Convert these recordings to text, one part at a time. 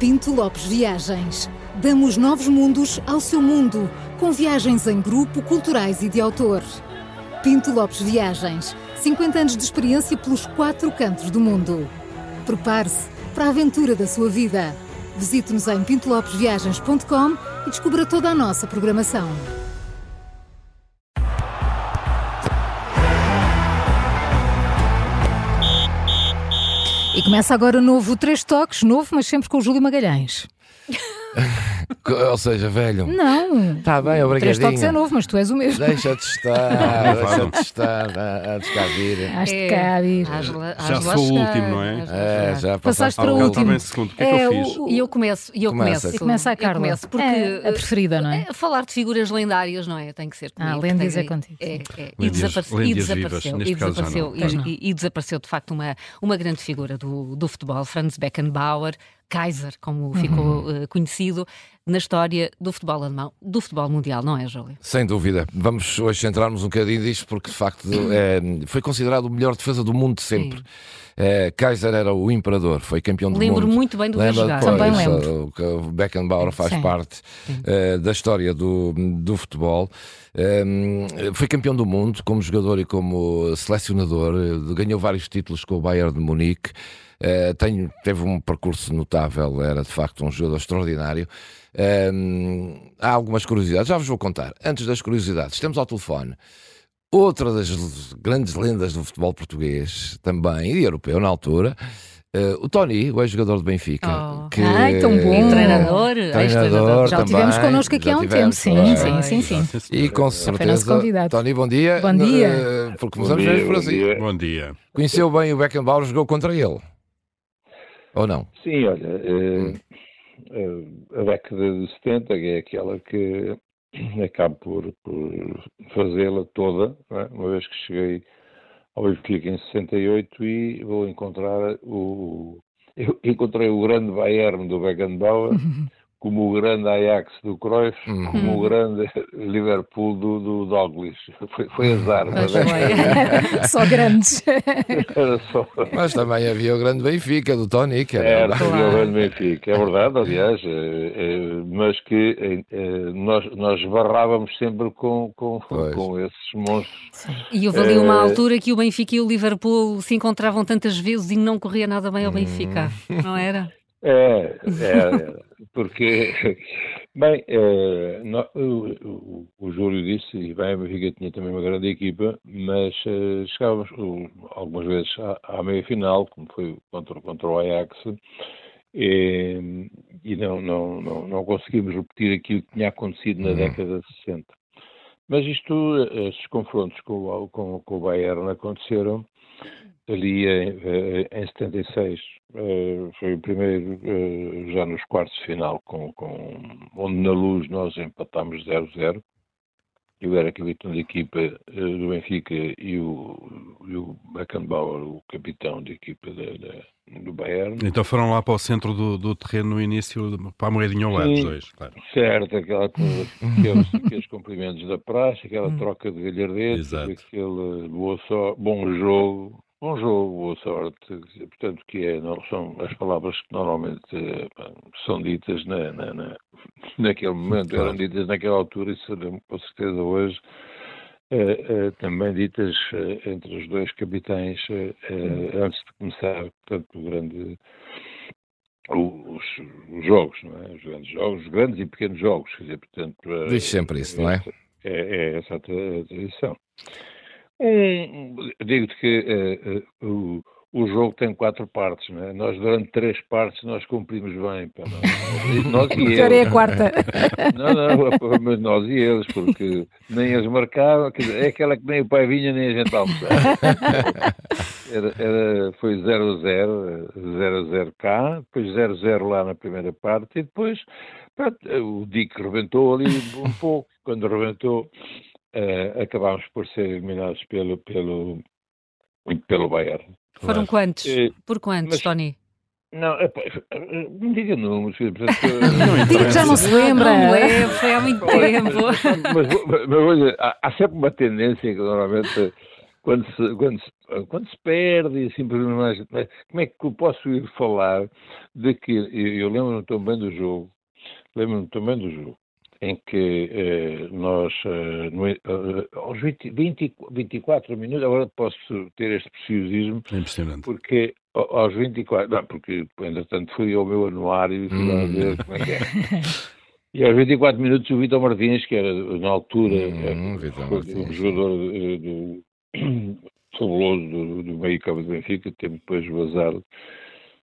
Pinto Lopes Viagens. Damos novos mundos ao seu mundo, com viagens em grupo, culturais e de autor. Pinto Lopes Viagens. 50 anos de experiência pelos quatro cantos do mundo. Prepare-se para a aventura da sua vida. Visite-nos em pintolopesviagens.com e descubra toda a nossa programação. E começa agora o novo Três Toques, novo, mas sempre com o Júlio Magalhães. Ou seja, velho. Não. Está bem, Três obrigadinho. Toques é novo, mas tu és o mesmo. Deixa-te estar, deixa-te estar, antes cá vir. Has de cá vir. Já sou o último, não é? É, já Passaste para o último. que é que eu E eu começo, e eu Começa. começo. E começa a Carla. Começo, porque É a preferida, não é? é, falar de figuras lendárias, não é? Tem que ser comigo. Ah, Lêndias Tem- é contigo, É, é. E, e desapareceu. vivas, e desapareceu. E, e- e desapareceu, de facto, uma, uma grande figura do, do futebol, Franz Beckenbauer, Kaiser, como Uhum. ficou eh, conhecido na história do futebol alemão, do futebol mundial, não é, Júlio? Sem dúvida. Vamos hoje centrarmos um bocadinho disto, porque de facto é, foi considerado o melhor defesa do mundo de sempre. É, Kaiser era o imperador, foi campeão do Lembro mundo. muito bem do Lembra jogar. depois, Também lembro. que O Beckenbauer faz Sim. parte uh, da história do, do futebol. Um, foi campeão do mundo como jogador e como selecionador. Ganhou vários títulos com o Bayern de Munique. Uh, tenho- teve um percurso notável, era de facto um jogador extraordinário. Um, há algumas curiosidades, já vos vou contar. Antes das curiosidades, temos ao telefone outra das grandes lendas do futebol português também e europeu na altura. uh, o Tony, o ex-jogador do Benfica. Oh. que- Ai, tão bom. E treinador, Treinador. Já o tivemos connosco aqui já há um tempo, sim, claro. sim, sim, sim. E com certeza. Tony, bom dia. Bom dia. Eh, Porque Bom começamos dia, mesmo por bom assim. dia. Bom dia. Conheceu bem o Beckenbauer, jogou contra ele. Ou não? Sim, olha, eh, eh, a década de 70 que é aquela que acabo por, por fazê-la toda, é? uma vez que cheguei ao Benfica em 68 e vou encontrar o... Eu encontrei o grande Bayern do Beckenbauer, como o grande Ajax do Cruyff, Uhum. como o grande Liverpool do, do Douglas. Foi, foi azar, Pois mas é foi. Só grandes. era só... Mas também havia o grande Benfica do Tony, que era. Era, Claro. havia o grande Benfica, é verdade, aliás, eh, eh, mas que eh, nós, nós barrávamos sempre com, com, Pois. com esses monstros. E houve ali uma altura que o Benfica e o Liverpool se encontravam tantas vezes e não corria nada bem ao Benfica, não era? É, é, é, porque, bem, eh, nó- o, o- o Júlio disse, e bem, a Benfica tinha também uma grande equipa, mas eh, chegávamos o- algumas vezes à, à meia-final, como foi contra, contra o Ajax, e, e não, não, não, não conseguimos repetir aquilo que tinha acontecido na Uhum. década de 60. Mas isto, eh, estes confrontos com, o- com, com o Bayern aconteceram ali em, eh, em 76. eh, Foi o primeiro, eh, já nos quartos de final, com, com, onde na luz nós empatámos 0-0. Eu era capitão de equipa do Benfica e o, e o Beckenbauer, o capitão de equipa da- da- do Bayern. Então foram lá para o centro do, do terreno no início, para a moedinha ao lado, os dois, claro. Certo, aquela coisa, aqueles, aqueles cumprimentos da praxe, aquela troca de galhardetes, aquele boa so, bom jogo, bom jogo, boa sorte, portanto que é, são as palavras que normalmente eh, são ditas na, na- na- naquele momento, Claro. eram ditas naquela altura e serão com certeza hoje eh, eh, também ditas entre os dois capitães eh, antes de começar, portanto, o grande os, os jogos, não é? Os grandes jogos, os grandes e pequenos jogos, quer dizer, portanto... Diz sempre isso, não é? É, é essa a tradição. Um, Digo-te que eh, eh, o, o jogo tem quatro partes, não é? Nós, durante três partes, nós cumprimos bem. Pá, não, nós e O pior é eles. a quarta. Não, não, mas nós e eles, porque nem eles marcavam, dizer, é aquela que nem o pai vinha, nem a gente almoçava. Era, era, foi 0-0, 0-0 cá, depois 0-0 lá na primeira parte, e depois pronto, o Dick rebentou ali um pouco. Quando rebentou, eh, acabámos por ser eliminados pelo, pelo, pelo Bayern. Foram quantos? Eh, Por quantos, mas- Tony? Não, epá, não diga números, Diga que já não se lembra. Não lembro, foi há muito tempo. mas, mas, mas olha, há, há sempre uma tendência que normalmente quando se, quando se, quando se perde, assim, como é que eu posso ir falar de que, eu, eu lembro-me também do jogo, lembro-me também do jogo, em que eh, nós, eh, no, eh, aos 20, 20, 24 minutos, agora posso ter este preciosismo, é porque aos 24, não, porque entretanto fui ao meu anuário e fui lá hum. ver como é que é. E aos 24 minutos o Vitor Martins, que era na altura hum, um jogador do, fabuloso do, do meio campo do Benfica, teve depois vazado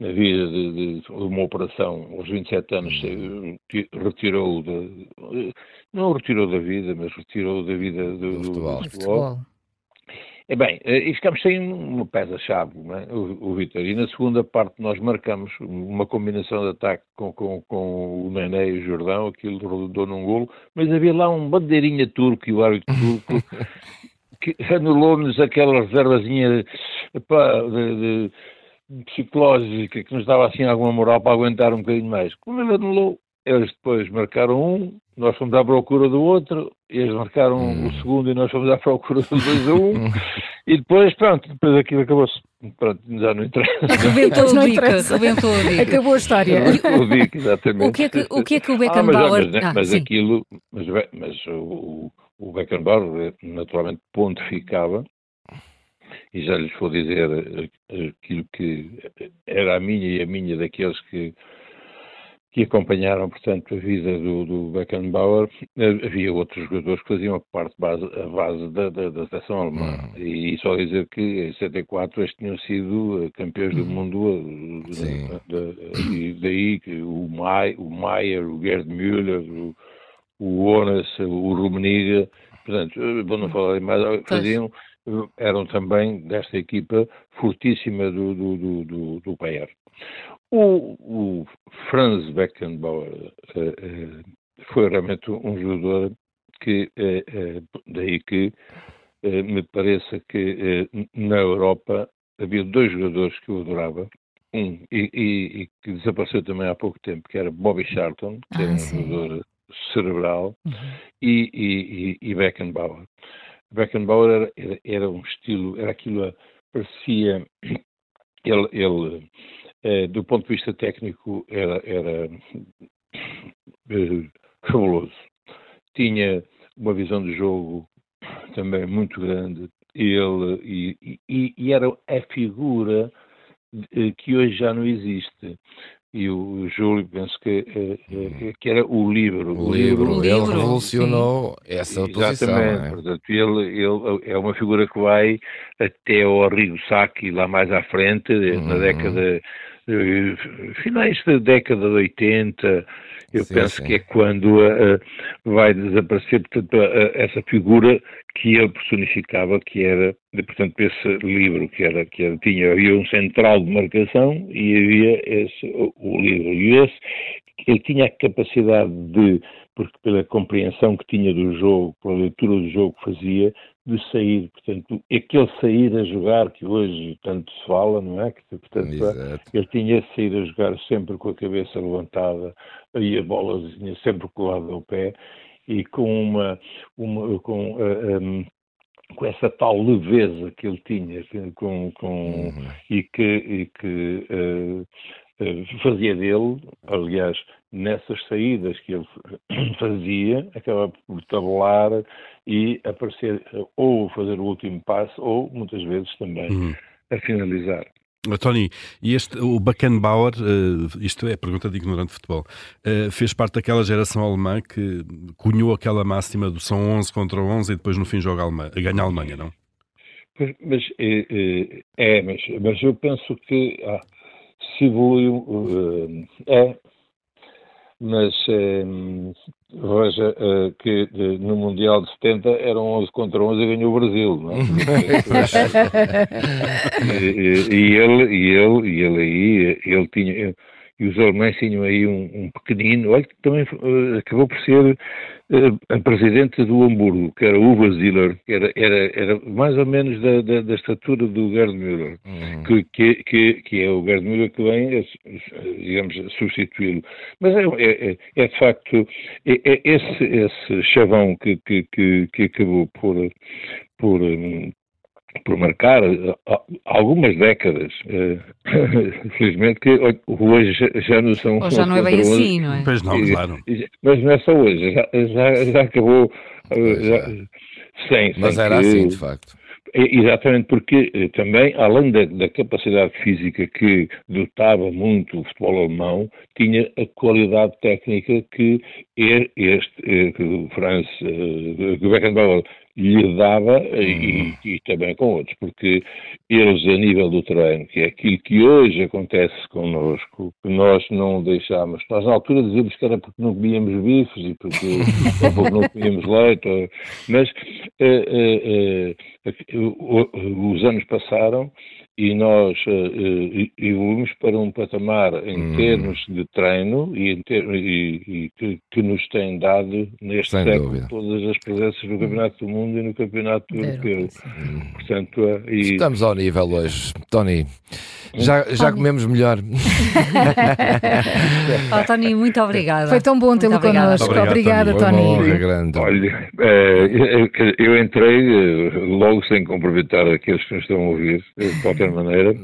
na vida de, de, de, uma operação aos 27 anos retirou da, não retirou da vida, mas retirou da vida do, do futebol. Do futebol. É bem, eh, e ficamos sem uma peça-chave, é? o, o Vitor. E na segunda parte nós marcamos uma combinação de ataque com, com, com o Nené e o Jordão, aquilo rodou num golo, mas havia lá um bandeirinha turco e o árbitro turco que anulou-nos aquela reservazinha de, de, psicológica que nos dava assim alguma moral para aguentar um bocadinho mais. Como ele anulou, eles depois marcaram um, nós fomos à procura do outro, eles marcaram hum. o segundo e nós fomos à procura do 2 a 1. Um, e depois, pronto, depois aquilo acabou-se. Pronto, já não interessa. Rebentou o bico, rebentou o bico. Acabou a história. O bico, exatamente. O que é que o, que é que o Beckenbauer... Ah, mas, mas, ah, mas aquilo, mas, mas o, o Beckenbauer naturalmente pontificava, e já lhes vou dizer aquilo que era a minha e a minha daqueles que, que acompanharam, portanto, a vida do, do Beckenbauer. Havia outros jogadores que faziam parte base, a base da, da, da seleção alemã. Hum. E só dizer que em 74 estes tinham sido campeões do hum. mundo, e daí que o, Mai, o Maier, o Gerd Müller, o o Onas, o Rumeniga, portanto, vou não falar mais, faziam, eram também desta equipa fortíssima do, do, do, do, do Bayern. O, o, Franz Beckenbauer uh, uh, foi realmente um jogador que, uh, daí que me pareça que na Europa havia dois jogadores que eu adorava, um e, e, e, que desapareceu também há pouco tempo, que era Bobby Charlton, que ah, era um sim. jogador cerebral, uhum. e, e, Beckenbauer. Beckenbauer era, era, um estilo, era aquilo, parecia, ele, ele eh, do ponto de vista técnico, era, era eh, fabuloso. Tinha uma visão de jogo também muito grande, ele, e, e, e era a figura eh, que hoje já não existe e o Júlio penso que, eh, eh, que era o livro. O, o livro, livro, ele revolucionou sim. essa posição. Exatamente, é? portanto, ele, ele é uma figura que vai até ao Arrigo Sacchi, lá mais à frente, uhum. na década, finais da década de 80, eu sim, penso sim. que é quando uh, vai desaparecer, portanto, uh, essa figura que ele personificava, que era, portanto, esse livro, que era, que era, tinha, havia um central de marcação e havia esse, o, o livro. E esse, ele tinha a capacidade de, porque pela compreensão que tinha do jogo, pela leitura do jogo que fazia, de sair, portanto, aquele sair a jogar que hoje tanto se fala, não é? Que, portanto, Exato. ele tinha sair a jogar sempre com a cabeça levantada e a bola sempre colada ao pé e com uma, uma com, uh, eh, um, com essa tal leveza que ele tinha com, com, uhum. e que, e que uh, fazia dele, aliás, nessas saídas que ele fazia, acaba por tabular e aparecer ou fazer o último passo ou muitas vezes também uhum. a finalizar. Tony, e este, o Beckenbauer, uh, isto é pergunta de ignorante de futebol, fez parte daquela geração alemã que cunhou aquela máxima do são 11 contra 11 e depois no fim joga a ganha a Alemanha, não? Mas, é, é, mas, mas eu penso que ah, evoluiu, uh, é, mas ehm, veja uh, que no Mundial de 70 eram 11 contra 11 e ganhou o Brasil, não é? e, e, ele, e ele, e ele aí, ele tinha, e os alemães tinham aí um, um pequenino, olha que também uh, acabou por ser uh, a presidente do Hamburgo, que era Uwe Ziller, que era, era, era mais ou menos da, da, da estatura do Gerd Müller, uhum. que, que, que, que, é o Gerd Müller que vem, digamos, substituí-lo. Mas é, é, é, é, de facto é, é esse, esse chavão que, que, que, que acabou por, por um, por marcar algumas décadas, felizmente que hoje já não são. Ou já não é bem assim, não é? Pois não, claro. Mas não é só hoje, já, já, já acabou. Já, sem, Mas sem era que, assim, de facto. Exatamente, porque eh, também, além da, da, capacidade física que dotava muito o futebol alemão, tinha a qualidade técnica que este, eh, que o Franz, eh, que o Beckenbauer lhe dava e, e, também com outros, porque eles, a nível do treino, que é aquilo que hoje acontece connosco, que nós não deixámos, nós na altura dizíamos que era porque não comíamos bifes e porque, porque não comíamos leite, mas uh, uh, uh, os anos passaram e nós uh, evoluímos para um patamar em hum. termos de treino e, em ter, e, e que, que, nos tem dado neste Sem século dúvida. todas as presenças no Campeonato do Mundo e no Campeonato Europeu. Hum. Portanto, uh, e... Estamos ao nível hoje, Tony. Já, já comemos melhor. oh, Tony, muito obrigada. Foi tão bom tê-lo connosco. Obrigada, Tony. grande. Olha, uh, eu entrei logo sem cumprimentar aqueles que nos estão a ouvir, de qualquer maneira.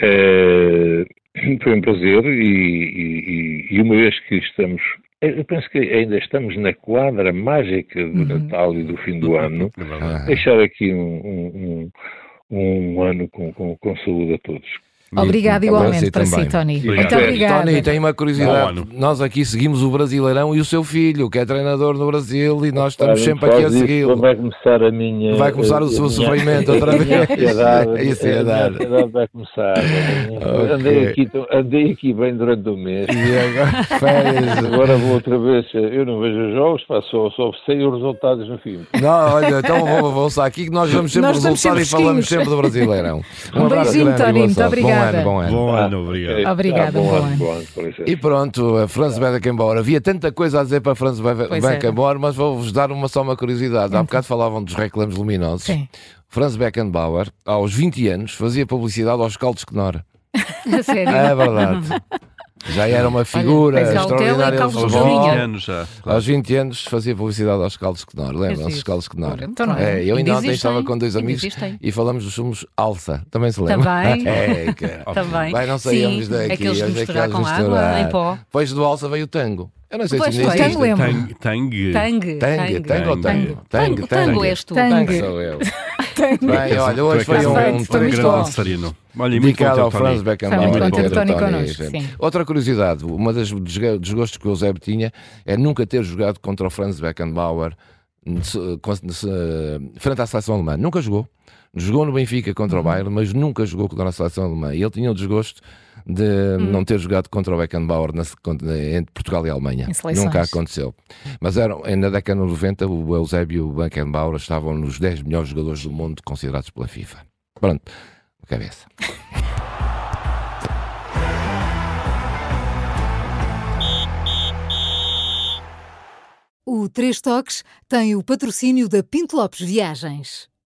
É, foi um prazer e, e, e, uma vez que estamos, eu penso que ainda estamos na quadra mágica do uhum. Natal e do fim do ano, uhum. deixar aqui um, um, um ano com, com, com saúde a todos. Obrigado igualmente para si, Tony. Muito obrigado. Tony, tem uma curiosidade. Nós aqui seguimos o Brasileirão e o seu filho, que é treinador no Brasil, e nós estamos sempre aqui a segui-lo. Vai começar a minha. Vai começar o seu sofrimento outra vez. Isso é dar. vai começar. Okay. Andei, aqui, andei aqui bem durante o mês. E agora, agora vou outra vez. Eu não vejo os jogos, só, só sei os resultados no fim. Não, olha, então vou, vou aqui que nós vamos sempre resultar e falamos sempre do Brasileirão. Um, um beijinho, Tony. Muito obrigado ano, bom ano. Bom ano, obrigado. Obrigada, bom, ano. Bom ano. E pronto, a Franz Beckenbauer. Havia tanta coisa a dizer para Franz Beckenbauer, mas vou-vos dar uma só uma curiosidade. Há bocado falavam dos reclames luminosos. Sim. Franz Beckenbauer, aos 20 anos, fazia publicidade aos caldos Knorr. Sério? É verdade. Já era uma figura Olha, extraordinária do futebol. 20 anos já. Claro. Aos 20 anos fazia publicidade aos Caldos Knorr. Lembram-se dos Caldos Knorr? Então, é, eu ainda ontem estava com dois amigos e falamos dos sumos Alça. Também se lembra? Também. é, que... Também. Vai, não saíamos daqui. Aqueles de misturar com água em pó. Depois do Alça veio o tango. Eu não sei pois se ainda existe. Tango Tang. Tang. Tang. Tang. Tang ou tango? Tango. Tango és tu. Tango sou eu. Bem, olha, hoje foi um, um grande dançarino. Olha, dedicado ao Franz Beckenbauer. Foi muito bom ter o Tony connosco. Outra curiosidade, uma das desgostos que o Eusébio tinha é nunca ter jogado contra o Franz Beckenbauer frente à seleção alemã. Nunca jogou. Jogou no Benfica contra o uhum. Bayern, mas nunca jogou contra a seleção alemã. E ele tinha o desgosto de hum. não ter jogado contra o Beckenbauer na, entre Portugal e Alemanha. Nunca aconteceu. Mas era, na década de 90, o Eusébio e o Beckenbauer estavam nos 10 melhores jogadores do mundo considerados pela FIFA. Pronto, cabeça. O Três Toques tem o patrocínio da Pinto Lopes Viagens.